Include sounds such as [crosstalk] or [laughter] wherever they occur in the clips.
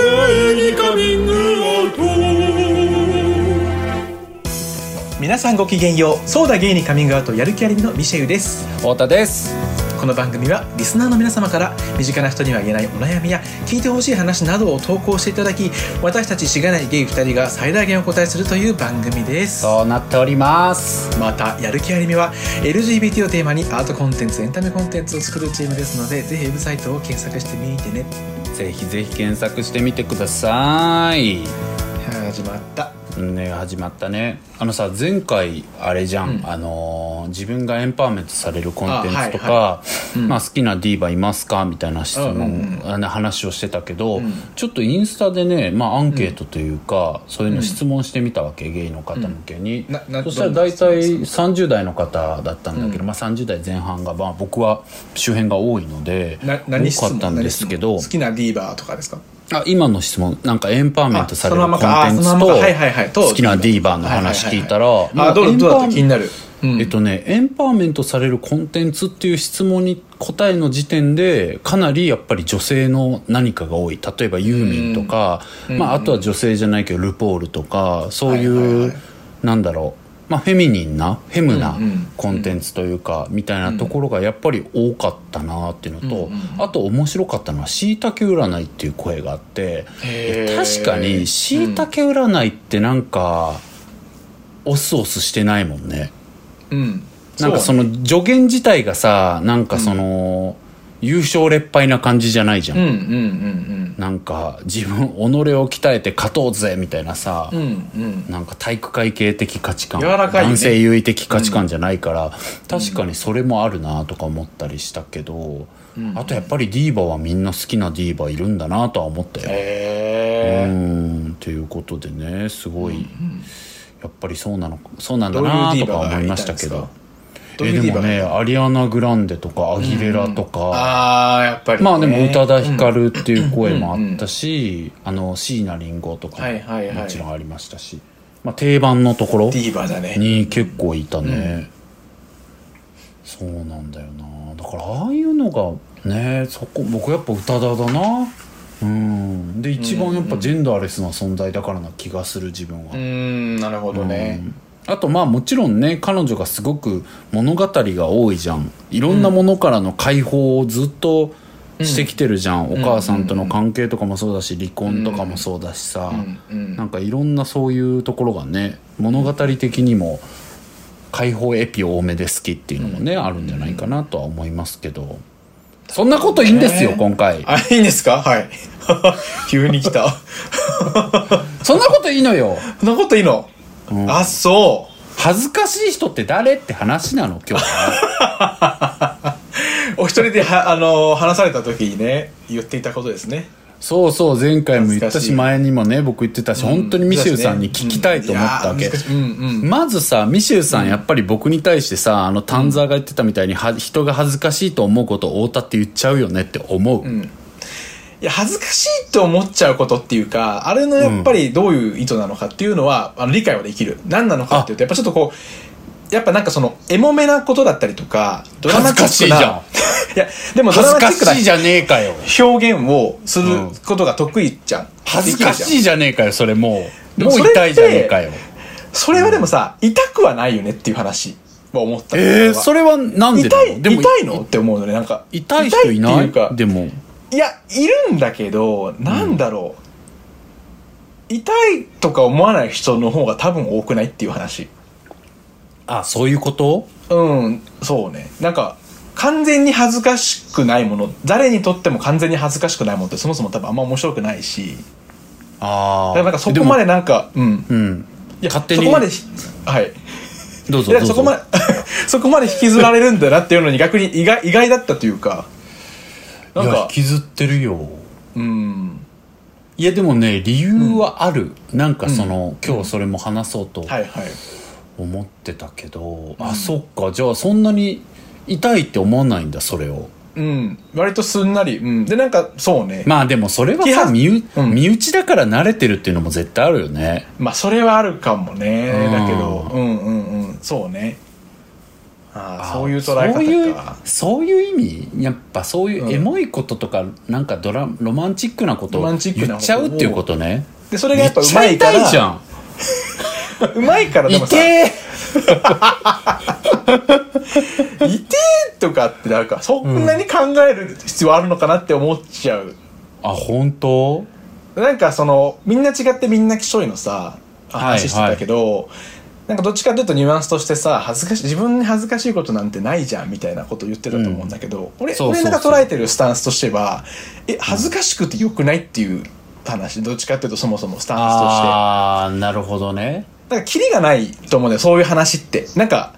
系にカミングアウト皆さんごきげんよう。そうだゲイにカミングアウトやる気ありみのミシェウです。太田です。この番組はリスナーの皆様から身近な人には言えないお悩みや聞いてほしい話などを投稿していただき私たちしがないゲイ2人が最大限お答えするという番組です。そうなっております。またやる気ありみは LGBT をテーマにアートコンテンツエンタメコンテンツを作るチームですのでぜひウェブサイトを検索してみてねぜひぜひ検索してみてください。始まった。ね始まったね。あのさ前回あれじゃん、うん。あのー自分がエンパワーメントされるコンテンツとか、まあ、好きなディーバいますか？みたいな質問、うん話をしてたけど、うん。ちょっとインスタでね、まあ、アンケートというか、そういうの質問してみたわけ、ゲイの方向けに、そしたら大体30代の方だったんだけど、うん。まあ、30代前半が、まあ、僕は周辺が多いので多かったんですけど好きなディーバーとかですか？あ今の質問。なんかエンパワーメントされるコンテンツあそのままと好きなディーバーの話聞いたらはいはいああどうどうだった？気になる、うん。えっとねエンパワーメントされるコンテンツっていう質問に答えの時点でかなりやっぱり女性の何かが多い。例えばユーミンとか、うん。まあ、あとは女性じゃないけどルポールとかそういう、はいはいはい。なんだろうまあ、フェミニンなフェムなコンテンツというか、みたいなところがやっぱり多かったなっていうのと、あと面白かったのは「しいたけ占い」っていう声があって確かにしいたけ占いってなんか、オスオスしてないもんね。うん。なんかその助言自体がさなんかその、優勝劣敗な感じじゃないじゃん、うんうんうんなんか自分己を鍛えて勝とうぜみたいなさ、うんうん。うんなんか体育会系的価値観。柔らかいよね。男性優位的価値観じゃないから、確かにそれもあるなとか思ったりしたけど、うん。あとやっぱりディーバはみんな好きなディーバいるんだなとは思ったよ、へん。ということでねすごい、やっぱりそうなのそうなんだど。ういうなディーバがとか思いまいたんですか？したけどどういうえでもねアリアナ・グランデとかアギレラとか、ああやっぱりね。まあでも宇多田ヒカルっていう声もあったし、あの椎名林檎とかももちろんありましたし、まあ、定番のところディーバだね。に結構いたね、そうなんだよな。だからああいうのがねそこ僕やっぱ宇多田だな。うん。で一番やっぱジェンダーレスな存在だからな気がする自分は、うーんなるほどねあとまあもちろんね彼女がすごく物語が多いじゃん。いろんなものからの解放をずっとしてきてるじゃん、お母さんとの関係とかもそうだし離婚とかもそうだしさ、うん。うん。なんかいろんなそういうところがね物語的にも解放エピ多めで好きっていうのもね、あるんじゃないかなとは思いますけど。そんなこといいんですよ、ね。今回。あいいんですか？はい。[laughs] 急に来た。[laughs] そんなこといいのよ。そんなこといいの、ん。あそう。恥ずかしい人って誰って話なの？今日は。[laughs] お一人ではあの話された時にね言っていたことですね。そうそう前回も言った恥ずかし前にもね僕言ってたし、本当にミシェルさんに聞きたいと思ったわけ、うんいやー難しい。うんうん。まずさミシェルさんやっぱり僕に対してさあの丹沢が言ってたみたいには人が恥ずかしいと思うことを太田って言っちゃうよねって思う、んいや恥ずかしいと思っちゃうことっていうかあれのやっぱりどういう意図なのかっていうのは、あの理解はできる。何なのかっていうとやっぱちょっとこうやっぱなんかそのエモめなことだったりとか [laughs] ドラマチックな恥ずかしいじゃん。いやでもド恥ずかラマチックなしいじゃねえかよ。表現をすることが得意じゃん、恥ずかしいじゃねえかよそれもう。もう痛いじゃねえかよ。それはでもさ痛くはないよねっていう話は思った。えー、それれはなんで痛ない痛いの？って思うのね。なんか痛い人いない？痛っていうかでもいやいるんだけどなんだろう、痛いとか思わない人の方が多分多くないっていう話。あそういうこと？うんそうね。なんか完全に恥ずかしくないもの誰にとっても完全に恥ずかしくないものってそもそも多分あんま面白くないし。ああだからなんかそこまでなんかうん。うん。いや勝手に。そこまでひはい。どうぞどうぞ。いやそこまで [laughs] そこまで引きずられるんだなっていうのに逆に意外意外だったというかなんか引きずってるよ。うん。いやでもね理由はある、なんかその、今日それも話そうとはいはい。思ってたけど、あそっか。じゃあそんなに痛いって思わないんだそれを。うん。割とすんなり。うん。でなんかそうね。まあでもそれはさ身内,、うん。身内だから慣れてるっていうのも絶対あるよね。まあそれはあるかもね。うん。だけど。うんうんうん。そうねああそういう捉えそういうそういう意味？やっぱそういうエモいこととか、なんかドラロマンチックなことを。言っちゃうっていうことね。でそれがやっぱうまいからじゃん。うまいから。[laughs] でもさ。痛え「いてー」[laughs] とかってなんかそんなに考える必要あるのかなって思っちゃう、あ本当？なんかそのみんな違ってみんなきしょいのさ話してたけど、なんかどっちかというとニュアンスとしてさ恥ずかしい自分に恥ずかしいことなんてないじゃんみたいなこと言ってたと思うんだけど、俺そうそうそう。俺が捉えてるスタンスとしてはえ恥ずかしくてよくないっていう話どっちかっていうとそもそもスタンスとして。ああなるほどね。だからキリがないと思うんだよそういう話って。なんか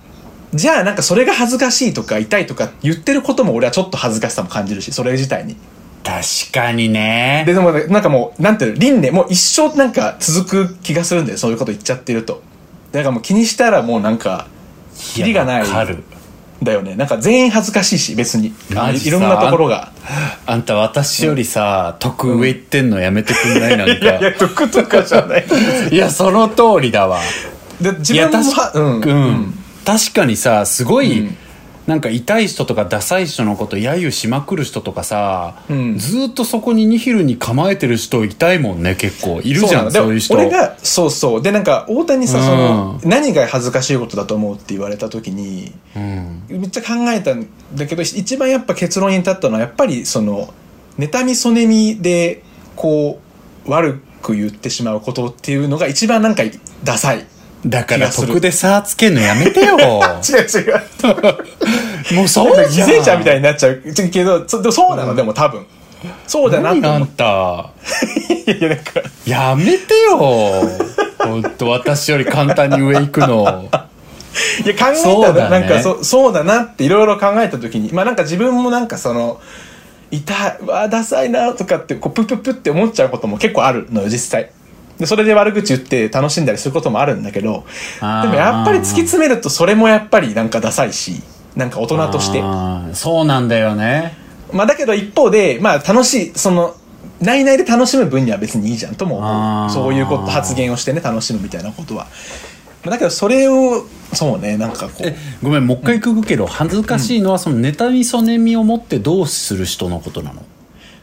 じゃあなんかそれが恥ずかしいとか痛いとか言ってることも俺はちょっと恥ずかしさも感じるしそれ自体に。確かにね。ででもねなんかもうなんていうの輪廻もう一生なんか続く気がするんだよそういうこと言っちゃってるとだからもう気にしたらもうなんかキリがないやわかる。だよね。なんか全員恥ずかしいし別に。マジさいろんなところが。あんた私よりさ、得上行ってんのやめてくんない？なんか。[laughs] いやいや得とかじゃない。いやその通りだわ。で自いや確分もはうん、うん。確かにさすごい、うんなんか痛い人とかダサい人のこと揶揄しまくる人とかさ、うん。ずーっとそこにニヒルに構えてる人いたいもんね結構。いるじゃんそういう人。俺がそうそう。でなんか大谷さ、うんその何が恥ずかしいことだと思うって言われた時にうん。めっちゃ考えたんだけど一番やっぱ結論に至ったのはやっぱりその妬みそねみでこう悪く言ってしまうことっていうのが一番なんかダサいだから得で差つけんのやめてよ。[laughs] 違う違う。[laughs] もうそうじゃん。牲者みたいになっちゃう。けどそうなの、でも多分。そうだなって何あん思った？た [laughs] いやなんか。やめてよ。ほんと私より簡単に上行くの。いや考えたら、なんかそそうだなっていろいろ考えた時にまあなんか自分もなんかその痛いうわダサいなとかってこうプップップって思っちゃうことも結構あるのよ実際でそれで悪口言って楽しんだりすることもあるんだけどでもやっぱり突き詰めるとそれもやっぱりなんかダサいしなんか大人として。そうなんだよね。まあだけど一方でまあ楽しいその内々で楽しむ分には別にいいじゃんとも思う。そういうこと発言をしてね楽しむみたいなことは。まあだけどそれをそうねなんかこう。えごめんもう一回聞くけど恥ずかしいのはその妬みそねみを持ってどうする人のことなの？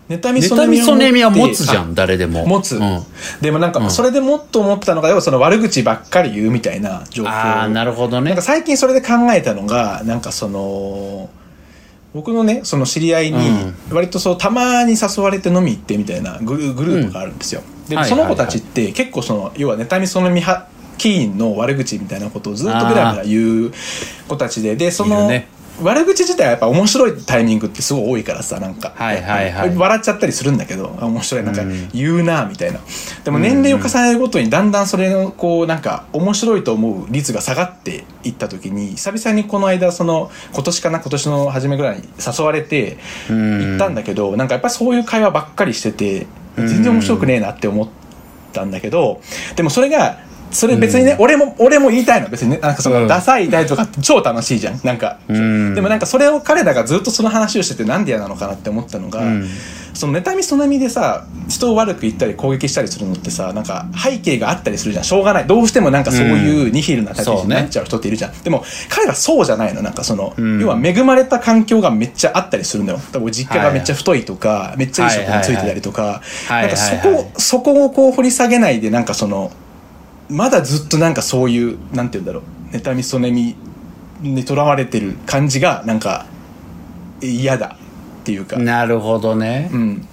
妬みそねみは持つじゃあん誰でも。持つ、うん。でもなんかん。それでもっと思ったのが要はその悪口ばっかり言うみたいな状況。ああなるほどね。なんか最近それで考えたのがなんかその僕のねその知り合いに割とそうたまに誘われて飲み行ってみたいなグルグループがあるんですよ、ではいその子たちって結構その要は妬みそのみ派起因の悪口みたいなことをずっとベラベラ言う子たちででその、ね悪口自体はやっぱ面白いタイミングってすごい多いからさなんか、はいはいはい。笑っちゃったりするんだけどあ面白い。なんかうん。言うなみたいな。でも年齢を重ねるごとにだんだんそれのこうなんか面白いと思う率が下がっていった時に久々にこの間その今年かな今年の初めぐらいに誘われてうん。行ったんだけどなんかやっぱりそういう会話ばっかりしてて全然面白くねえなって思ったんだけどでもそれがそれ別にね、俺も俺も言いたいの別にねなんかその、うん。ダサい痛いとかって超楽しいじゃん。なんか、うん。でもなんかそれを彼らがずっとその話をしててなんで嫌なのかなって思ったのが、うん。その妬みそなみでさ人を悪く言ったり攻撃したりするのってさなんか背景があったりするじゃん。しょうがない。どうしてもなんかそういうニヒルな立ち位置になっちゃう人っているじゃん、でも彼らそうじゃないの。なんかその、うん。要は恵まれた環境がめっちゃあったりするのよ。多分実家がめっちゃ太いとか、めっちゃいい職についてたりとか、はいはいはいなんかそこ、はいはいはいそこをこう掘り下げないでなんかそのまだずっとなんかそういうなんて言うんだろう。妬みそねみにとらわれてる感じがなんか嫌だっていうか、なるほどね。うん。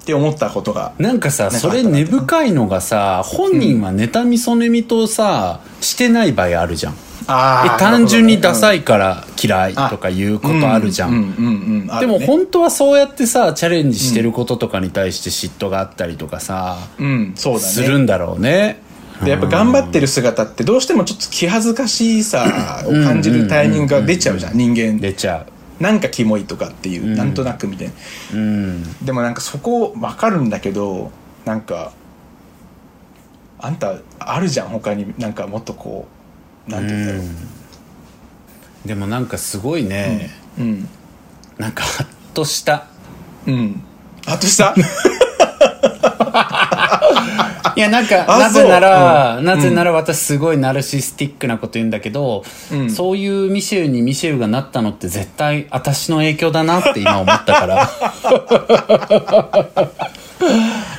って思ったことがなんかさそれ根深いのがさ本人は妬みそねみとさしてない場合あるじゃん。あえ単純にダサいいから嫌いとかいうことあるじゃん、でも本当はそうやってさチャレンジしてることとかに対して嫉妬があったりとかさ、うんそうだね。するんだろうねでやっぱ頑張ってる姿ってどうしてもちょっと気恥ずかしさを感じるタイミングが出ちゃうじゃん人間。出ちゃなんかキモいとかっていう、ん。なんとなくみたいな。ううん。でもなんかそこ分かるんだけどなんかあんたあるじゃん他に。なんかもっとこうなんて言うんだろう。でもなんかすごいね、うん。なんかハッとした。うん。あとさ [laughs] [laughs] いやなんかあなぜなら、そうなぜなら私すごいナルシスティックなこと言うんだけど、うん。そういうミシェルにミシェルがなったのって絶対私の影響だなって今思ったから。[laughs]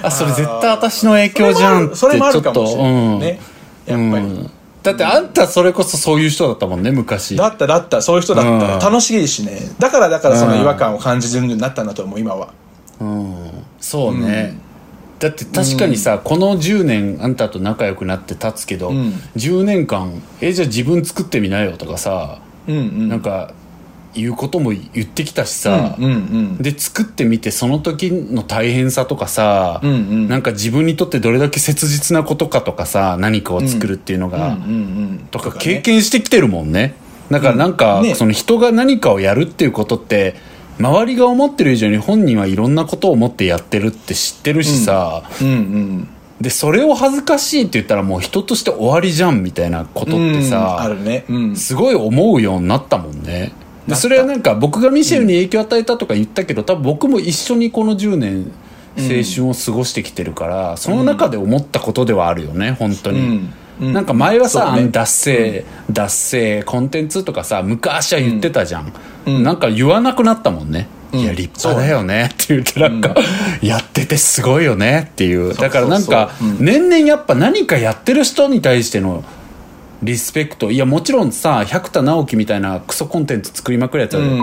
あそれ絶対私の影響じゃんってちそれもあるかょっともしれない。ね、やっぱり、うん。だってあんたそれこそそういう人だったもんね昔。だっただった。そういう人だった、うん。楽しいしね。だからだからそのうん。違和感を感じるようになったんだと思う今は。うん。そうね、だって確かにさ、この10年あんたと仲良くなって経つけど、うん。10年間えじゃあ自分作ってみなよとかさ、うんうん。なんか言うことも言ってきたしさ、うんうんで作ってみてその時の大変さとかさ、うんうん。なんか自分にとってどれだけ切実なことかとかさ何かを作るっていうのが、うんうんうんとか経験してきてるもんね。だからなんか、うん。ね。その人が何かをやるっていうことって周りが思ってる以上に本人はいろんなことを思ってやってるって知ってるしさ、うんうんでそれを恥ずかしいって言ったらもう人として終わりじゃんみたいなことってさ、うんあるね。うん。すごい思うようになったもんね。でそれはなんか僕がミシェルに影響を与えたとか言ったけど多分僕も一緒にこの10年青春を過ごしてきてるから、その中で思ったことではあるよね本当に、うんうんなんか前はさ、ね。脱製、脱製コンテンツとかさ昔は言ってたじゃん、うん。なんか言わなくなったもんね、うん。いや立派だよね。って言ってなんか、やっててすごいよねっていう。だからなんか年々やっぱ何かやってる人に対してのリスペクト。いやもちろんさ百田直樹みたいなクソコンテンツ作りまくるやつは、うん。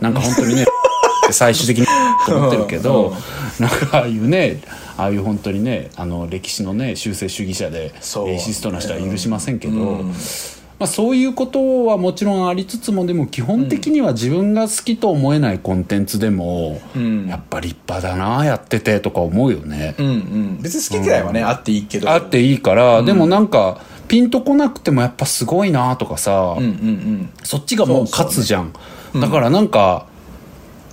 なんか本当にね [laughs] 最終的にと思ってるけど、うん。なんかああいうねああいう本当にねあの歴史のね修正主義者でレイシストな人は許しませんけど、うん。まあ、そういうことはもちろんありつつもでも基本的には自分が好きと思えないコンテンツでも、うん。やっぱ立派だなやっててとか思うよね。うんうん。別に好き嫌いはねあっていいけど。あっていいから、でもなんかピンとこなくてもやっぱすごいなとかさ、うん。うんうんそっちがもう勝つじゃんだからなんか、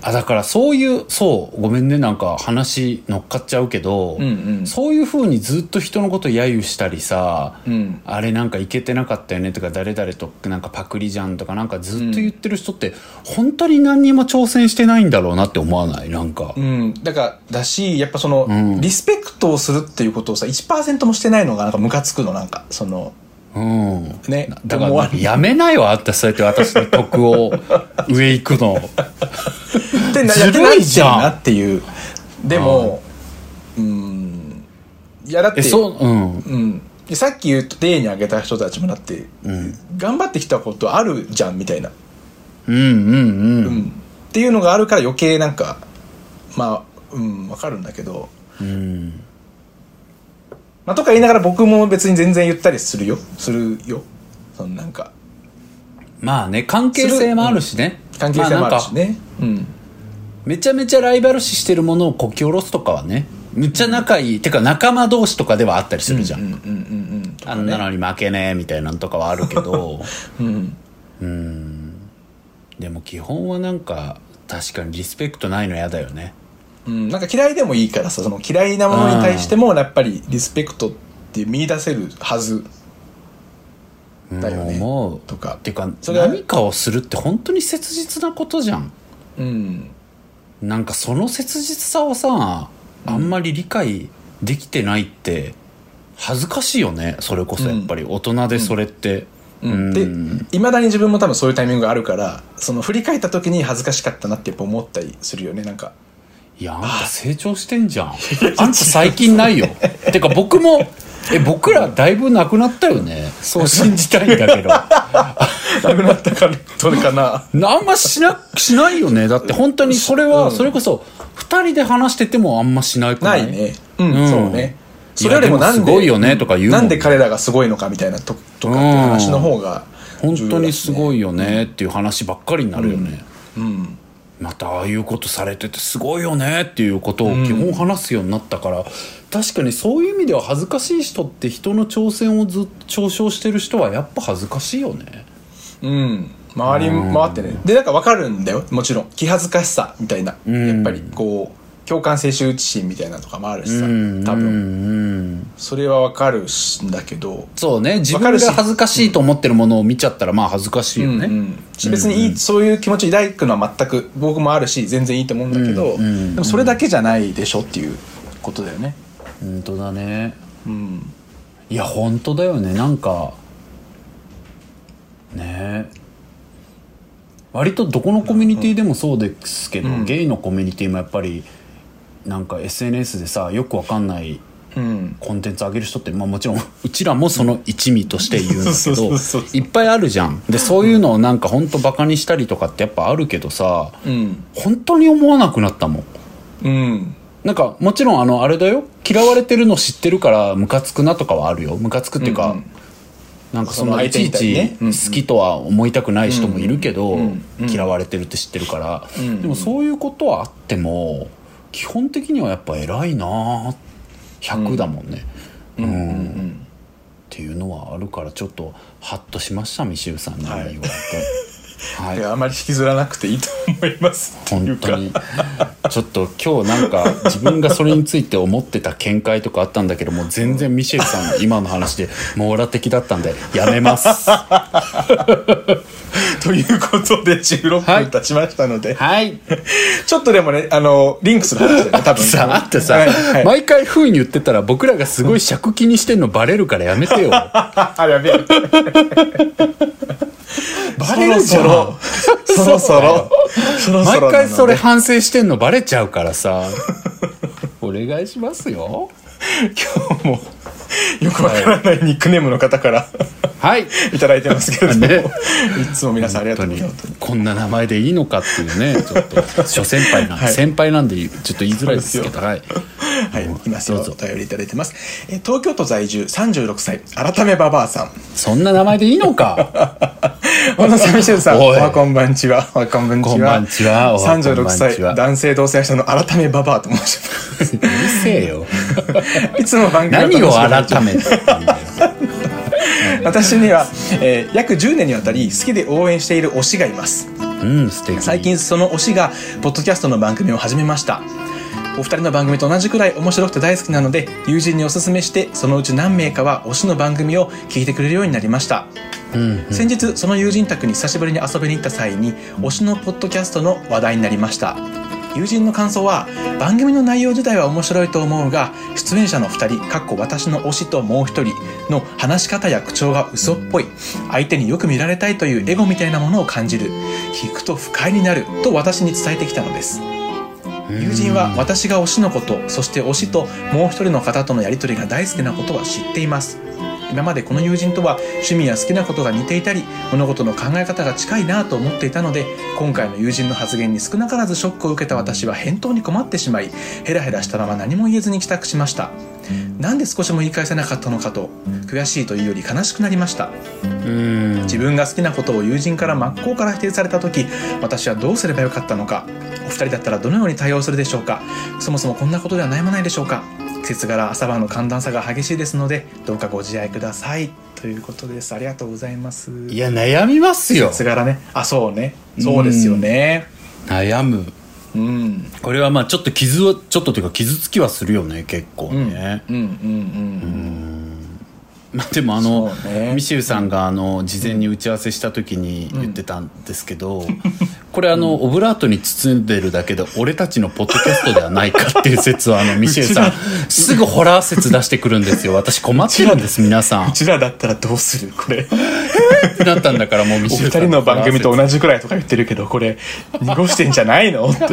あだからそういうそうごめんねなんか話乗っかっちゃうけど、うんうん。そういうふうにずっと人のこと揶揄したりさ、うん。あれなんかいけてなかったよねとか誰々となんかパクリじゃんとかなんかずっと言ってる人って本当に何にも挑戦してないんだろうなって思わないなんか、うん、だからだしやっぱその、ん。リスペクトをするっていうことをさ1%もしてないのがなんかムカつくのなんかそのうん、ねだからやめなよあんたそうやって私の曲を上行くのってなやってないじゃんなっていう。でもうん。いやだってううん。うん。でさっき言うと例に挙げた人たちもだって、頑張ってきたことあるじゃんみたいな、うんうんうん。うん。っていうのがあるから余計なんかまあうんわかるんだけど、うん。まあ、とか言いながら僕も別に全然言ったりするよ。するよ。そのなんか。まあね関係性もあるしね。関係性もあるしまあうんめちゃめちゃライバル視してるものをこき下ろすとかはねめっちゃ仲いい、てか仲間同士とかではあったりするじゃん、うんうんうんうんあんなのに負けねえみたいなのとかはあるけど。[laughs] うん。でも基本はなんか確かにリスペクトないの嫌だよね。うん、なんか嫌いでもいいからさその嫌いなものに対してもやっぱりリスペクトって見出せるはず。だよね思う。とか。てかそれは何かをするって本当に切実なことじゃん。うんなんかその切実さをさあんまり理解できてないって恥ずかしいよねそれこそやっぱり。大人でそれって。うん、でいまだに自分も多分そういうタイミングがあるからその振り返った時に恥ずかしかったなってやっぱ思ったりするよねなんか。いやあんた成長してんじゃん。あんた最近ないよ。てか僕もえ僕らだいぶなくなったよね。そう信じたいんだけど。[laughs] なくなったからどれかな。あんましなしないよね。だって本当にそれは、うん。それこそ2人で話しててもあんましないくなないいね。うん、うん。そうね。それよりもすごいよねとか言うなんで彼らがすごいのかみたいなととかっていう話の方が本当にすごいいよねっていう話ばっかりになるよね、うんまたああいうことされててすごいよねっていうことを基本話すようになったから、確かにそういう意味では恥ずかしい人って人の挑戦をずっと嘲笑してる人はやっぱ恥ずかしいよね。うん。回り回ってね。でなんか分かるんだよ。もちろん。気恥ずかしさみたいな、ん。やっぱりこう共感性周知心みたいなのとかもあるしさ。多うん。分うんそれは分かるしんだけど。そうね。自分が恥ずかしいと思ってるものを見ちゃったらまあ恥ずかしいよね、うんうん。し別にいい、そういう気持ち抱くのは全く僕もあるし全然いいと思うんだけど、うんうんでもそれだけじゃないでしょっていうことだよね。本当だね。うん。いや本当だよね。なんかね。え割とどこのコミュニティでもそうですけど、うん。ゲイのコミュニティもやっぱりなんか SNS でさよくわかんないうん。コンテンツ上げる人って、まあ、もちろん [laughs] うちらもその一味として言うん。だけどいっぱいあるじゃん。でそういうのをなんか本当バカにしたりとかってやっぱあるけどさうん。本当に思わなくなったもん。うん。なんかもちろんあのあれだよ。嫌われてるの知ってるからムカつくなとかはあるよ。ムカつくっていうか、うん。うんなんかそのいちいち好きとは思いたくない人もいるけど、嫌われてるって知ってるから、うん。でもそういうことはあっても基本的にはやっぱ偉いなあ100だもんね、うん。うん。うんっていうのはあるからちょっとハッとしましたミシューさんに言われて、はいい。やあまり引きずらなくていいと思います本当に。ちょっと今日なんか自分がそれについて思ってた見解とかあったんだけどもう全然ミシェルさんの今の話で網羅的だったんでやめます。ということで16分経ちましたので、はい。ちょっとでもねあのリンクする話だよね多分。[laughs] さああんたさ、はいはい。毎回風に言ってたら僕らがすごい尺気にしてんのバレるからやめてよ。[laughs] あやべえ。バレるじゃん。そ [laughs] ろ。そろそろ。そろそろ。毎回それ反省してんのバレちゃうからさ。[laughs] お願いしますよ。今日も [laughs] よくわからないニックネームの方からはい。いただいてますけれども、ね。いつも皆さんありがとう。ございますこんな名前でいいのかっていうねちょっと。諸先輩なんで、はい。先輩なんでちょっと言いづらいですけど。はい。はい、いきますよ。どうぞ。お便りいただいてます。えー東京都在住36歳、改めババアさん。そんな名前でいいのか。[laughs] 小野さん、ミシェルさん、おはこんばんちは。おはこんばんちは。こんばんちは。おはこんばんちは。36歳、男性同性愛者の改めババアと申します。[laughs] うるせえよ。いつも番組何を楽しみに改めて。私には、えー約10年にわたり好きで応援している推しがいます。うん素敵。最近その推しがポッドキャストの番組を始めました。お二人の番組と同じくらい面白くて大好きなので友人におすすめしてそのうち何名かは推しの番組を聞いてくれるようになりました。うん。先日その友人宅に久しぶりに遊びに行った際に推しのポッドキャストの話題になりました友人の感想は番組の内容自体は面白いと思うが出演者の2人かっこ私の推しともう1人の話し方や口調が嘘っぽい。相手によく見られたいというエゴみたいなものを感じる。聞くと不快になると私に伝えてきたのです。友人は私が推しのことそして推しともう一人の方とのやり取りが大好きなことは知っています今までこの友人とは趣味や好きなことが似ていたり物事の考え方が近いなと思っていたので今回の友人の発言に少なからずショックを受けた私は返答に困ってしまいヘラヘラしたまま何も言えずに帰宅しました。なんで少しも言い返せなかったのかと悔しいというより悲しくなりました。うん。自分が好きなことを友人から真っ向から否定された時私はどうすればよかったのか。お二人だったらどのように対応するでしょうか。そもそもこんなことでは悩まないでしょうか季節柄朝晩の寒暖差が激しいですのでどうかご自愛ください。ということです。ありがとうございます。いや悩みますよ。季節柄ね。あそうね。そうですよね。悩む。うん。これはまあちょっと傷はちょっとというか傷つきはするよね。結構うん。ね、うん。うん。うん。まあでもあの、ね。ミシェルさんがあの事前に打ち合わせした時に言ってたんですけど、[laughs] これあの、オブラートに包んでるだけで俺たちのポッドキャストではないかっていう説をあのミシェルさんすぐホラー説出してくるんですよ。私困ってるんです皆さん。うちら。だったらどうする？これ。ってなったんだからもうミおシェルさん。二人の番組と同じくらいとか言ってるけどこれ濁してんじゃないの？って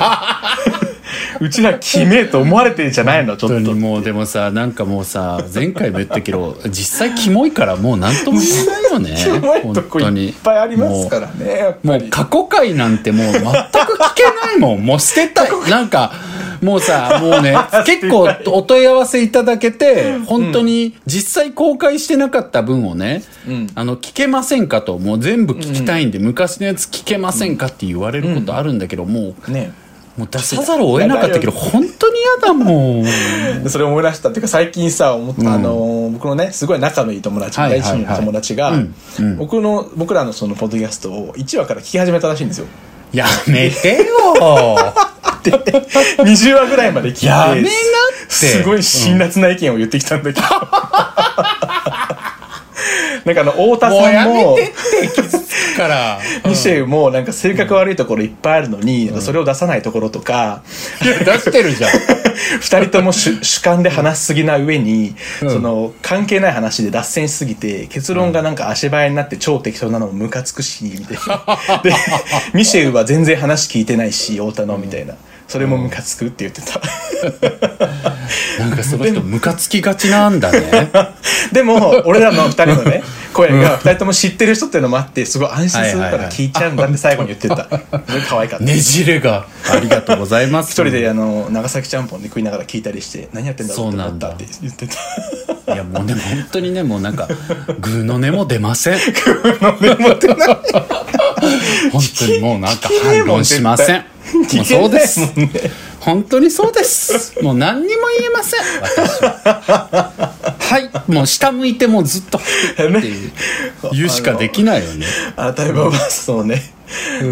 うちら決めと思われてんじゃないのちょっと。本当にもうでもさなんかもうさ前回も言ったけど実際キモいからもう何とも言えないよね。キモいとこいっぱいありますからねもう過去回なんてもう全く聞けないもん。もう捨てたい。なんかもうさもうね [laughs] 結構お問い合わせいただけて本当に実際公開してなかった分をね、うん。あの聞けませんかと。もう全部聞きたいんで、昔のやつ聞けませんかって言われることあるんだけど、もうねもう出さざるを得なかったけど本当に嫌だもん。[laughs] それを思い出した。っていうか最近さ思った、あの僕のねすごい仲のいい友達、大親友の友達が、うんうん。僕の僕らのそのポッドキャストを1話から聞き始めたらしいんですよ。やめてよ。[laughs] 20話ぐらいまで聞いてやめなって。すごい辛辣な意見を言ってきたんだけど、[laughs] なんかあの太田さんもから。ミシェルもなんか性格悪いところいっぱいあるのに、なん。かそれを出さないところとか、いや出してるじゃん。[laughs] 二人とも主 [laughs] 主観で話しすぎな上に、その関係ない話で脱線しすぎて結論がなんか足早になって超適当なのもムカつくしみたいな。でミシェルは全然話聞いてないし太田のみたいなそれもムカつくって言ってた。[laughs] なんかその人ムカつきがちなんだね。[laughs] でも俺らの二人のね声が二人とも知ってる人っていうのもあってすごい安心するから聞いちゃうんだって最後に言ってた。可愛かった。ねじれがありがとうございます。一人であの長崎ちゃんぽんで食いながら聞いたりして何やってんだろうって思ったって言ってた。いやもうでも本当にねもうなんかグーの音も出ません。[laughs] 本当にもうなんか反論しません。もうそうですもんね。本当にそうです。[laughs] もう何にも言えません。[laughs] 私は。はい。もう下向いてもうずっとっていう。言うしかできないよね。あたいばばあそうね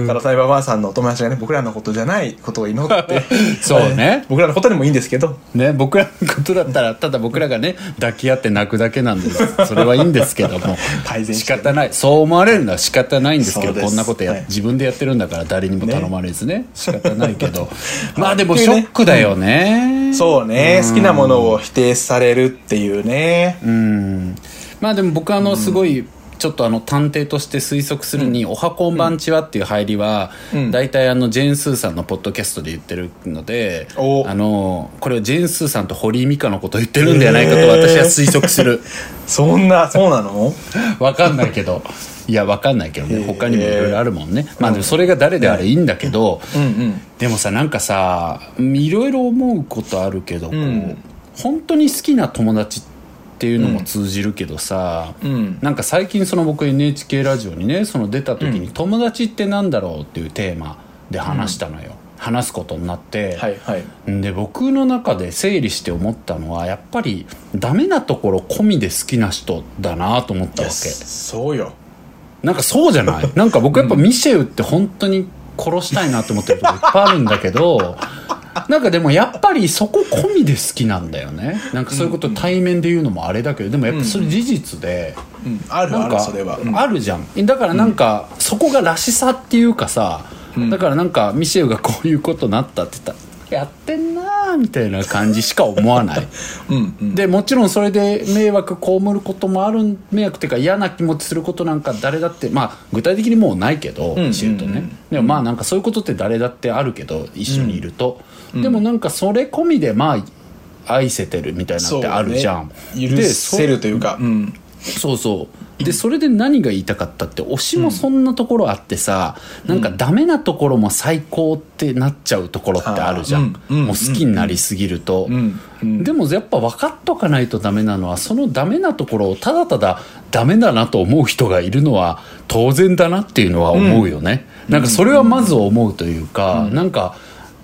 からたいばばあさんのお友達がね僕らのことじゃないことを祈って。[laughs] そうね。僕らのことでもいいんですけど。ね、僕らのことだったらただ僕らがね抱き合って泣くだけなんです。それはいいんですけども。仕改善ね。方ない。そう思われるのは仕方ないんですけどこんなことや、はい。自分でやってるんだから誰にも頼まれずね。仕方ないけど。まあでもショックだよね、そうね。好きなものを否定されるっていうね。うん。まあでも僕あのすごい、ちょっとあの探偵として推測するに「おはこんばんちは」っていう入りは、うん。大体あのジェーン・スーさんのポッドキャストで言ってるのでお。あのこれはジェーン・スーさんと堀井美香のことを言ってるんではないかと私は推測する。[laughs] そんなそうなの？[laughs] わかんないけどいやわかんないけどね。他にもいろいろあるもんね。まあでもそれが誰であれいいんだけど、うんうん。でもさなんかさいろいろ思うことあるけど、こう本当に好きな友達っていうのも通じるけどさ、うん。なんか最近その僕 NHK ラジオにねその出た時に「友達ってなんだろう?」っていうテーマで話したのよ、話すことになって、はいはい。で僕の中で整理して思ったのはやっぱりダメなところ込みで好きな人だなと思ったわけ。そうよなんかそうじゃない？なんか僕やっぱミシェウって本当に殺したいなと思ってるとこいっぱいあるんだけど [laughs] なんかでもやっぱりそこ込みで好きなんだよね。なんかそういうこと対面で言うのもあれだけどでもやっぱそれ事実で、うん。あるあるそれは、うん。あるじゃん。だからなんかそこがらしさっていうかさ、だからなんかミシェウがこういうことになったって言った。らやってんなーみたいな感じしか思わない。[laughs] うんうん。でもちろんそれで迷惑被ることもある迷惑っていうか嫌な気持ちすることなんか誰だってまあ具体的にもうないけどんミシェウとね、でもまあなんかそういうことって誰だってあるけど一緒にいると、でもなんかそれ込みでまあ愛せてるみたいなのってあるじゃん、ね。許せるというかうん。そうそうでそれで何が言いたかったって推しもそんなところあってさ、なんかダメなところも最高ってなっちゃうところってあるじゃん、うん。うん。もう好きになりすぎると、うん。うん。でもやっぱ分かっとかないとダメなのはそのダメなところをただただダメだなと思う人がいるのは当然だなっていうのは思うよね、なんかそれはまず思うというか、なんか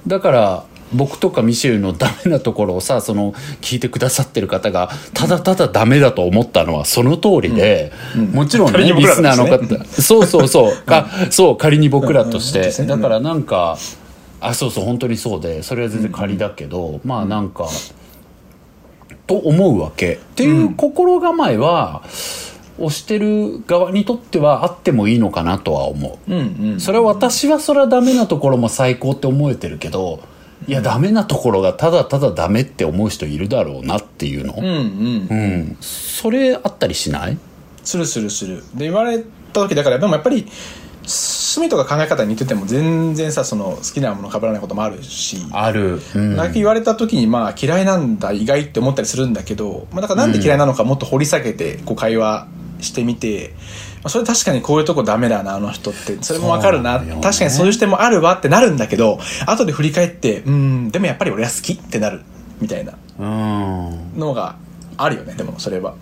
だから僕とかミシェルのダメなところをさその聞いてくださってる方がただただダメだと思ったのはその通りで、もちろんねリスナーの方そうそうそう。あそう仮に僕らとして、うん。うん。だからなんかあそうそう本当にそうでそれは全然仮だけど、まあなんかと思うわけ。っていう心構えは、押してる側にとってはあってもいいのかなとは思う、うんうん。それは私はそれはダメなところも最高って思えてるけどいやダメなところがただただダメって思う人いるだろうなっていうの。うんうん。うん、それあったりしない？するするする。で言われた時だからでもやっぱり趣味とか考え方に似てても全然さその好きなもの被らないこともあるし。ある、うん。なんか言われた時にまあ嫌いなんだ意外って思ったりするんだけど、まあ、だからなんで嫌いなのかもっと掘り下げてこう会話してみて、まあ、それ確かにこういうとこダメだなあの人って。それもわかるな、ね。確かにそういう視点もあるわってなるんだけど後で振り返ってうんでもやっぱり俺は好きってなるみたいな。うん。のがあるよねでもそれは。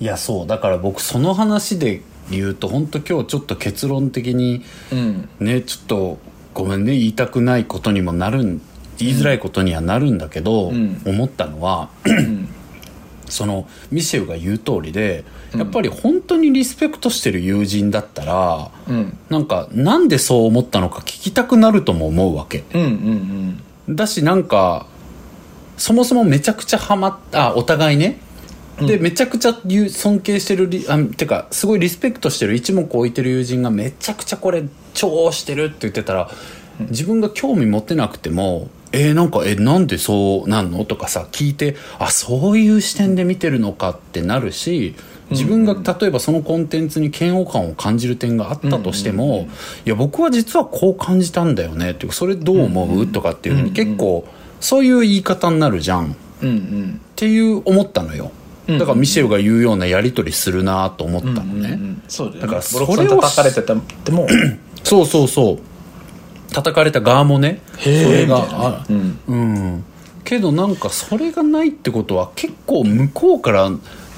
いやそう。だから僕その話で言うと本当今日ちょっと結論的にうん。ねちょっとごめんね言いたくないことにもなるん言いづらいことにはなるんだけど、ん。思ったのはそのミシェルが言う通りでやっぱり本当にリスペクトしてる友人だったら、うん。なんかなんでそう思ったのか聞きたくなるとも思うわけ。うんうんうん。だしなんかそもそもめちゃくちゃハマったあお互いね。で、めちゃくちゃ尊敬してるリあてかすごいリスペクトしてる一目置いてる友人がめちゃくちゃこれ超してるって言ってたら自分が興味持てなくてもえーなんかえなんでそうなんの？とかさ聞いてあそういう視点で見てるのかってなるし自分が例えばそのコンテンツに嫌悪感を感じる点があったとしても、いや僕は実はこう感じたんだよねっていうかそれどう思う、とかっていうふうに結構そういう言い方になるじゃん。っていう思ったのようん。だからミシェルが言うようなやり取りするなと思ったのね、だからボロクソに叩かれてたってもそうそうそう叩かれた側もねそれがうん。うん。けどなんかそれがないってことは結構向こうから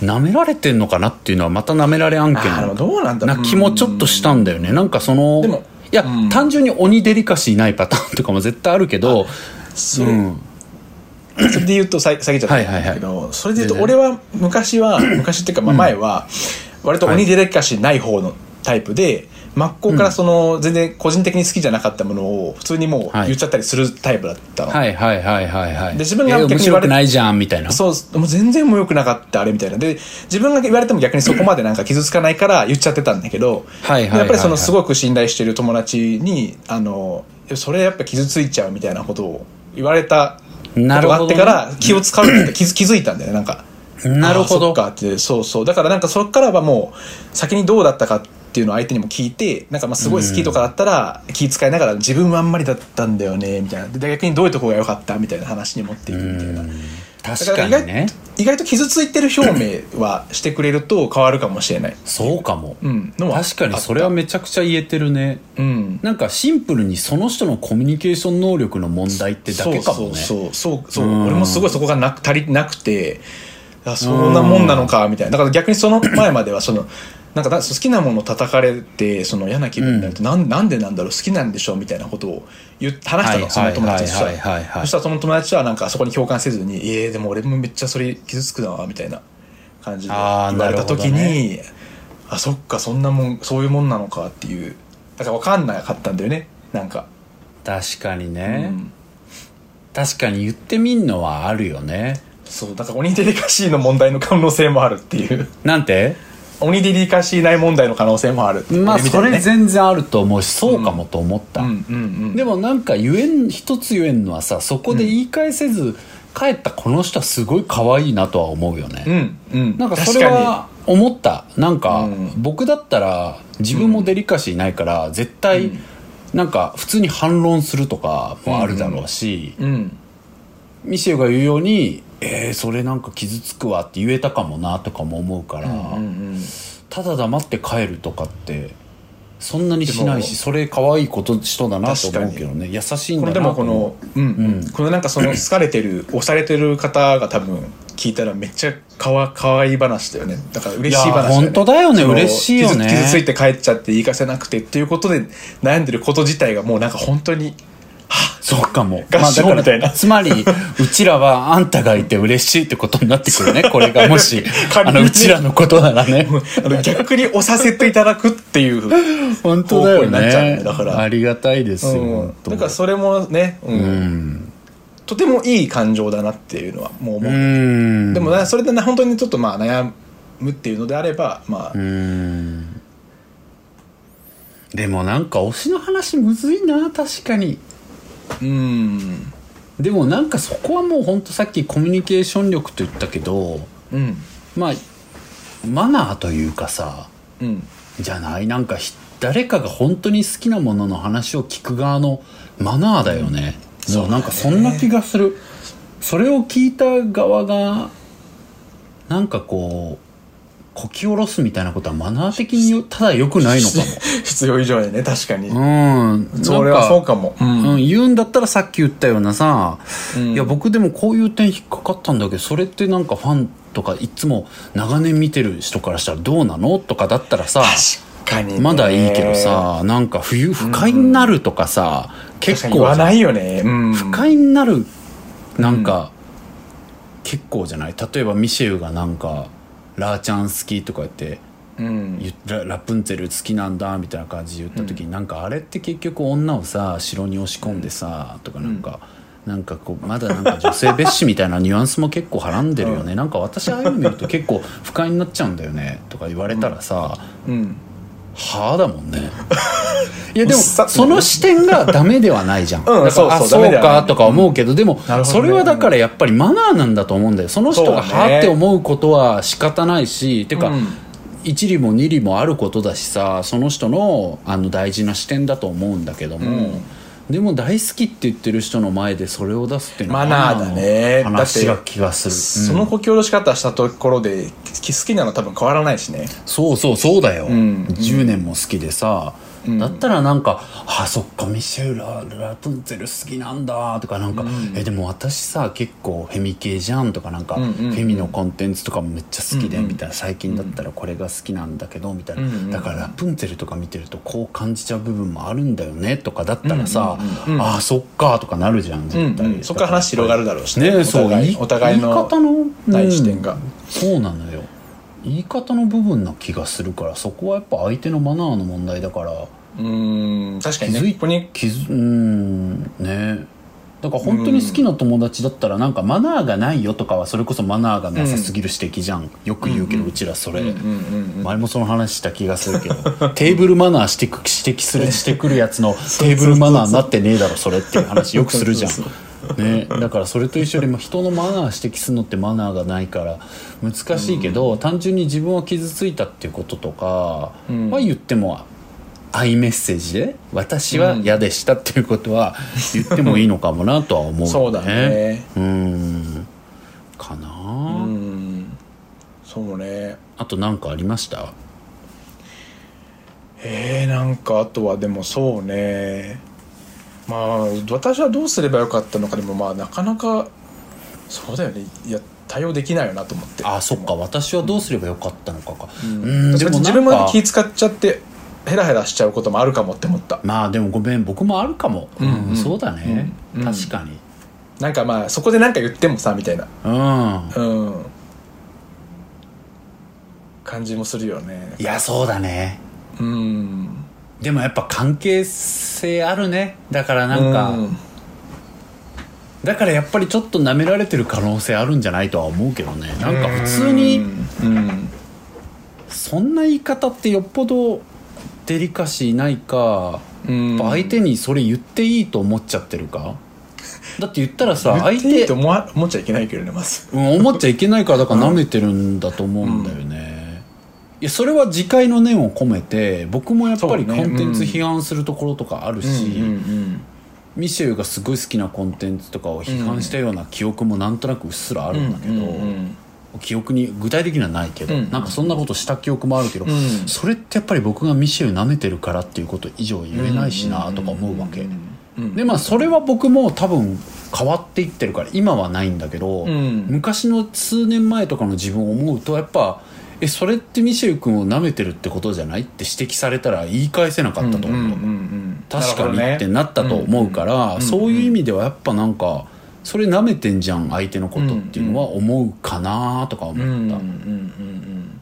舐められてんのかなっていうのはまた舐められ案件なんだろう。な気もちょっとしたんだよね。なんかそのでもいや、うん。単純に鬼デリカシーないパターンとかも絶対あるけどそれ,、うん。それで言うとさ下げちゃったんだけど、それで言うと全俺は昔は昔っていうかまあ前は割と鬼デレカシーない方のタイプで真っ向からその全然個人的に好きじゃなかったものを普通にもうはい。言っちゃったりするタイプだったの、はいはいはいはいはい。で自分がえ逆に言われ面白くないじゃんみたいな？そうもう全然もう良くなかったあれみたいな。で自分が言われても逆にそこまでなんか傷つかないから言っちゃってたんだけどはいはいやっぱりそのすごく信頼してる友達にあのそれやっぱ傷ついちゃうみたいなことを言われたことなるほどねがあってから気を使うって気づいたんだよねなんか。なるほど。そっかって。そうそう。だからなんかそっからはもう先にどうだったかっていうのを相手にも聞いてなんかまあすごい好きとかだったら気遣いながら自分はあんまりだったんだよねみたいな。で逆にどういうとこが良かったみたいな話に持っていくみたいな。確だかにね。意外と傷ついてる表明はしてくれると変わるかもしれない、そうかも、うん、確かにそれはめちゃくちゃ言えてるね。うん。なんかシンプルにその人のコミュニケーション能力の問題ってだけかもね。そうそうそうそう、う。ん。俺もすごいそこがなく足りなくてあそんなもんなのかみたいな。だから逆にその前まではそのなんかだ好きなものを叩かれてその嫌な気分になると、なんなんでなんだろう好きなんでしょうみたいなことを言っ話したの、その友達とはいはいはいはいはい。そしたらその友達はなんかそこに共感せずに「えー、でも俺もめっちゃそれ傷つくな」みたいな感じで言われた時なるにあそっかそんなもんそういうもんなのかっていうだから分かんなかったんだよね。なんか、確かにうね、ん。確かに言ってみんのはあるよね。そうだから鬼デリカシーの問題の可能性もあるっていう。なんて？鬼デリカシーない問題の可能性もあるまあそれ全然あると思うしそうかもと思った、うんうんうん。でもなんか言えん一つ言えんのはさそこで言い返せず、帰ったこの人はすごい可愛いなとは思うよね、うんうん。なんかそれは思った。なんかうん。僕だったら自分もデリカシーないから絶対なんか普通に反論するとかもあるだろうしうんミシェルが言うように「えー、それなんか傷つくわ」って言えたかもなとかも思うからうんうんただ黙って帰るとかってそんなにしないしそれ可愛いこと人だなと思うけどね。優しいんこだなのでもこの、うんうん。このなんかその好かれてる押されてる方が多分聞いたらめっちゃかわかわいい話だよね。だから嬉しい話だよね。本当だよね。嬉しいよね。傷傷ついて帰っちゃって言い返せなくてっていうことで悩んでること自体がもうなんか本当にそうかも。[laughs] 合唱だからみたいなつまり、うちらはあんたがいて嬉しいってことになってくるね。[laughs] これがもし、あの、うちらのことならね。あ [laughs] の逆に押させていただくっていう本当になっちゃうんね。だからありがたいですよ。だからそれもね、うんうん。とてもいい感情だなっていうのはもう思う、うん。でもなそれでな本当にちょっとまあ悩むっていうのであればまあ、うん。でもなんか推しの話むずいな、確かに。うん。でもなんかそこはもう本当さっきコミュニケーション力と言ったけど、うん。まあ、マナーというかさ、うん。じゃない？なんかひ誰かが本当に好きなものの話を聞く側のマナーだよね、もうなんかそんな気がする。それを聞いた側がなんかこうこき下ろすみたいなことはマナー的にただ良くないのか [laughs] 必要以上にね確かに、もうん。それはそうかも、ううんん、言うんだったらさっき言ったようなさ、うん。いや僕でもこういう点引っかかったんだけどそれってなんかファンとかいつも長年見てる人からしたらどうなのとかだったらさ確かにね、まだいいけどさなんか冬不快になるとかさ、結構確かに言わない？よね、うん、不快になるなんか、結構じゃない？例えばミシェルがなんか「ラーちゃん好き」とか言ってうん。ララプンツェル好きなんだみたいな感じで言った時に、なんかあれって結局女をさ城に押し込んでさ、とかなんか、なんかこうまだなんか女性蔑視みたいなニュアンスも結構はらんでるよね、なんか私ああいうの見ると結構不快になっちゃうんだよねとか言われたらさ、うんはあだもんね。[laughs] いやでもさその視点がダメではないじゃん、うんそうそうかとか思うけど、でもそれはだからやっぱりマナーなんだと思うんだよ。その人がはあって思うことは仕方ないし、てか、うん。一理も二理もあることだしさその人のあの大事な視点だと思うんだけども、でも大好きって言ってる人の前でそれを出すっていうのはマナーだね。話が気がする、そのこき下ろし方したところで好きなの多分変わらないしね。そうそうそうだよ、ん。10年も好きでさ、だったらなんか「あそっかミシェル・ラ・ラプンツェル好きなんだ」とかなんか「えでも私さ結構フェミ系じゃん」とかなんか、んうんうん。フェミのコンテンツとかもめっちゃ好きで、みたいな最近だったらこれが好きなんだけどみたいな、うん。うんだからラプンツェルとか見てるとこう感じちゃう部分もあるんだよねとかだったらさ「うんうんうんああそっか」とかなるじゃん絶対、うんうん。そこから話広がるだろうしね。ねそうお互い言いお互いの言い方のない視点が。うん。そうなのよ。言い方の部分な気がするからそこはやっぱ相手のマナーの問題だからうーん確かにね気づいここに。気づうんね。だから本当に好きな友達だったらなんかマナーがないよとかはそれこそマナーがなさすぎる指摘じゃん、よく言うけどうちらそれ、うんうんうん前もその話した気がするけど。テーブルマナーしてく指摘するしてくるやつの [laughs] テーブルマナーになってねえだろそれっていう話よくするじゃん。ね、だからそれと一緒でまあ人のマナー指摘するのってマナーがないから難しいけど、単純に自分は傷ついたっていうこととかはうん。言っても愛メッセージで「私は嫌でした」っていうことは [laughs] 言ってもいいのかもなとは思うよそうだね。うん。かな、うん。そうね。あと何かありました？えー、なんかあとはでもそうね。まあ私はどうすればよかったのかでもまあなかなかそうだよね。いや対応できないよなと思って。あそっか。私はどうすればよかったのかか。うん。うんでも自分なんかも気使っちゃってヘラヘラしちゃうこともあるかもって思った。まあでもごめん僕もあるかも、うん。うんそうだね、うん。確かに。なんかまあそこで何か言ってもさみたいな。うん。うん。感じもするよね。いやそうだね。うん。でもやっぱ関係性あるね。だからなんか、うん。だからやっぱりちょっと舐められてる可能性あるんじゃないとは思うけどね。なんか普通にうん。そんな言い方ってよっぽどデリカシーないか、相手にそれ言っていいと思っちゃってるか？だって言ったらさ言相手って思っちゃいけないけどねまず。うん、思っちゃいけないからだから舐めてるんだと思うんだよね、いやそれは自戒の念を込めて僕もやっぱりコンテンツ批判するところとかあるし、うんミシェルがすごい好きなコンテンツとかを批判したような記憶もなんとなくうっすらあるんだけど、記憶に具体的にはないけど、うん。なんかそんなことした記憶もあるけど、ん。それってやっぱり僕がミシェル舐めてるからっていうこと以上言えないしなとか思うわけ、うん。でまあそれは僕も多分変わっていってるから今はないんだけど、うん。昔の数年前とかの自分を思うとやっぱえそれってミシェル君を舐めてるってことじゃないって指摘されたら言い返せなかったと思う、確かにってなったと思うから、ん。そういう意味ではやっぱなんかそれ舐めてんじゃん相手のことっていうのは思うかなとか思っ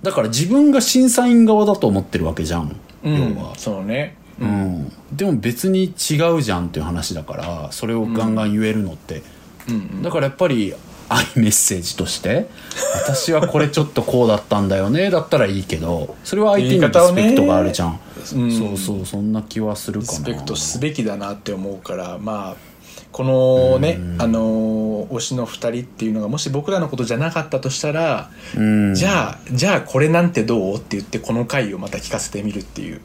た、だから自分が審査員側だと思ってるわけじゃん、うんうん要は、そうね。うん、でも別に違うじゃんっていう話だからそれをガンガン言えるのって、うんだからやっぱり愛メッセージとして私はこれちょっとこうだったんだよねだったらいいけどそれは相手にリスペクトがあるじゃん、うんそうそうそんな気はするかな。リスペクトすべきだなって思うからまあこのねあの推しの2人っていうのがもし僕らのことじゃなかったとしたらうん。じゃあじゃあこれなんてどうって言ってこの回をまた聞かせてみるっていう。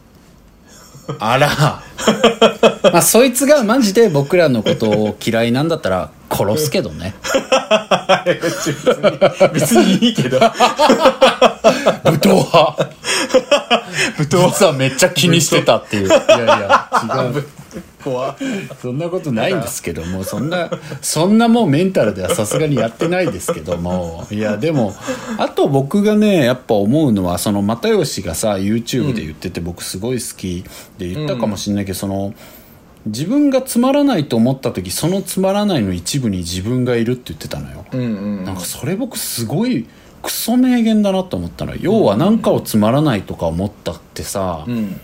あら。[laughs] まあそいつがマジで僕らのことを嫌いなんだったら殺すけどね。別 [laughs] に別にいいけど。武闘派武闘実はめっちゃ気にしてたっていう。いやいや違う [laughs] 怖そんなことないんですけどもそんなそんなもうメンタルではさすがにやってないですけどもいやでもあと僕がねやっぱ思うのはその又吉がさ YouTube で言ってて僕すごい好きで言ったかもしれないけど、その自分がつまらないと思った時そのつまらないの一部に自分がいるって言ってたのよ、うんうん。なんかそれ僕すごいクソ名言だなと思ったの要は何かをつまらないとか思ったってさ、うん。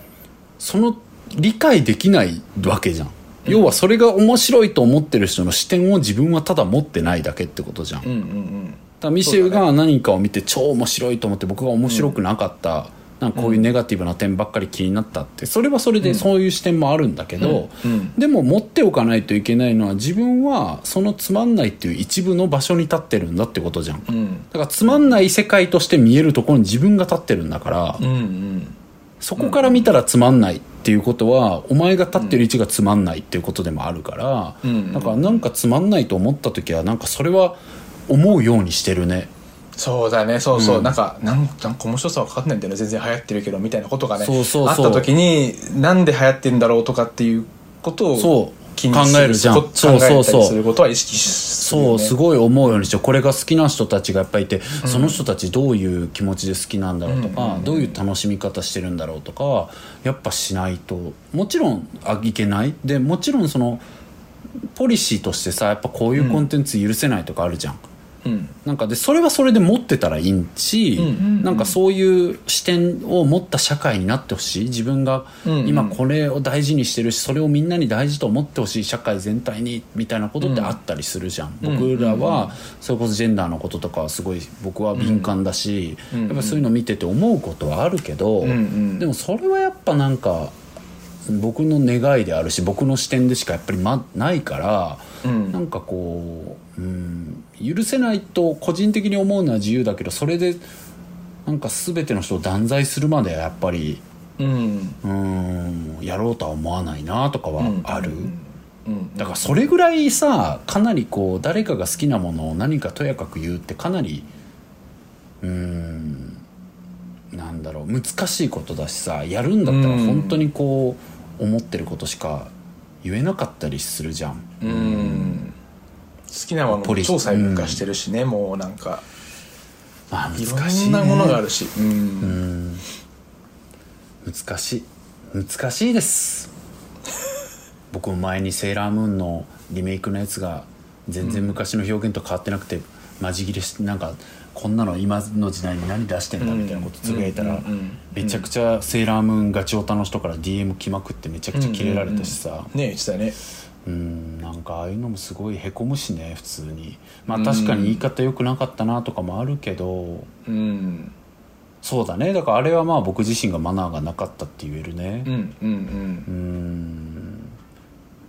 その理解できないわけじゃん、要はそれが面白いと思ってる人の視点を自分はただ持ってないだけってことじゃん、だかうんうん。らミシェルが何かを見て超面白いと思って僕が面白くなかった。なんかこういうネガティブな点ばっかり気になったって。それはそれでそういう視点もあるんだけど、うん。うん。でも持っておかないといけないのは自分はそのつまんないっていう一部の場所に立ってるんだってことじゃん。だうん。からつまんない世界として見えるところに自分が立ってるんだから、うんうんそこから見たらつまんないっていうことはお前が立ってる位置がつまんないっていうことでもあるから、うん。だからなんかつまんないと思った時はなんかそれは思うようにしてるね。そうだね。そうそう、うん。なんかなんなんか面白さ分かんないんだよね。全然流行ってるけどみたいなことがねあった時になんで流行ってんだろうとかっていうことを気にす考えるじゃん。そうそうそう。することは意識するよ、ね、そうすごい思うようにしてこれが好きな人たちがやっぱりいて、その人たちどういう気持ちで好きなんだろうとか、どういう楽しみ方してるんだろうとかやっぱしないともちろんあいけない。でもちろんそのポリシーとしてさやっぱこういうコンテンツ許せないとかあるじゃん。うん。なんかでそれはそれで持ってたらいいし、ん。なんかそういう視点を持った社会になってほしい。自分がうん。今これを大事にしてるしそれをみんなに大事と思ってほしい社会全体にみたいなことってあったりするじゃん、うん。僕らはそれこそジェンダーのこととかはすごい僕は敏感だし、うん。やっぱそういうの見てて思うことはあるけど、うん。うん。でもそれはやっぱなんか僕の願いであるし僕の視点でしかやっぱり、ま、ないから。うん。なんかこう、うん、許せないと個人的に思うのは自由だけどそれでなんか全ての人を断罪するまではやっぱりうん。うんやろうとは思わないなとかはある、うん。だからそれぐらいさかなりこう誰かが好きなものを何かとやかく言うってかなりうんなんだろう難しいことだしさやるんだったらうん。本当にこう思ってることしか言えなかったりするじゃん。うん。好きなものも超細分化してるしね、もうなんか。まあいろ難しい、ね、んなものがあるし、うん。うん。難しい。難しいです。[laughs] 僕も前にセーラームーンのリメイクのやつが全然昔の表現と変わってなくてマジ切れしてなんかこんなの今の時代に何出してんだみたいなことつぶやいたらうんうんうんめちゃくちゃセーラームーンガチオタの人から DM 来まくってめちゃくちゃキレられたしさ。ね言ってたよね。うんなんかああいうのもすごいへこむしね普通に。まあ確かに言い方良くなかったなとかもあるけど。うん。そうだね。だからあれはまあ僕自身がマナーがなかったって言えるね。うんうんうーん。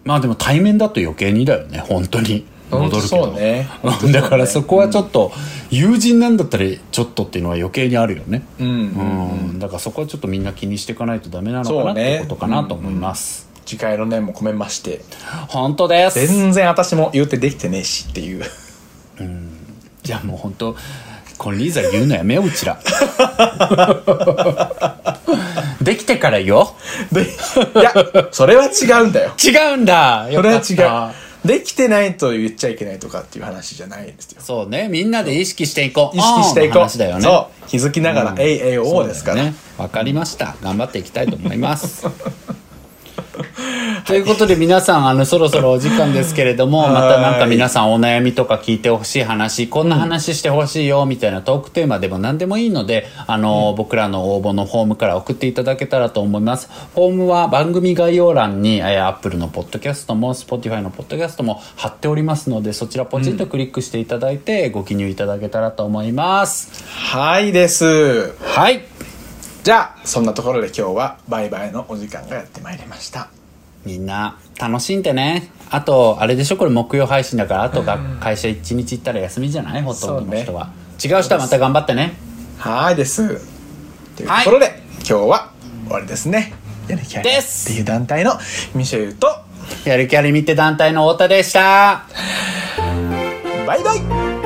まあでも対面だと余計にだよね本当に。うん戻るけど。そうね。う [laughs] んだからそこはちょっと友人なんだったらちょっとっていうのは余計にあるよね。うん。うん。うんだからそこはちょっとみんな気にしていかないとダメなのかなね。てことかなと思います、次回の念も込めまして。本当です。全然私も言うてできてねえしっていう。じゃあもう本当これリーザ言うのやめよううちら。[laughs] できてからよ。でいやそれは違うんだよ。違うんだ。それは違うできてないと言っちゃいけないとかっていう話じゃないですよ。そうね。みんなで意識していこう。意識していこう。だよね。そう。気づきながら、うんえいえいおうですから、ね。わかりました。頑張っていきたいと思います [laughs] [laughs] ということで皆さんあのそろそろお時間ですけれどもまたなんか皆さんお悩みとか聞いてほしい話こんな話してほしいよみたいなトークテーマでも何でもいいのであの、僕らの応募のフォームから送っていただけたらと思います。フォームは番組概要欄に、えー、Apple のポッドキャストも Spotify のポッドキャストも貼っておりますのでそちらポチッとクリックしていただいてご記入いただけたらと思います。はいです。はいじゃあそんなところで今日はバイバイのお時間がやってまいりました。みんな楽しんでね。あとあれでしょ？これ木曜配信だからあとが会社1日行ったら休みじゃない？ほとんどの人は、違う人はまた頑張ってね。はいです。というところで、今日は終わりですね。やる気ありです。っていう団体のミシェルとやる気ありみって団体の太田でした。バイバイ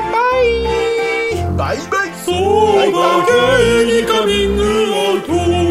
バイバイそうだけにカミングアウト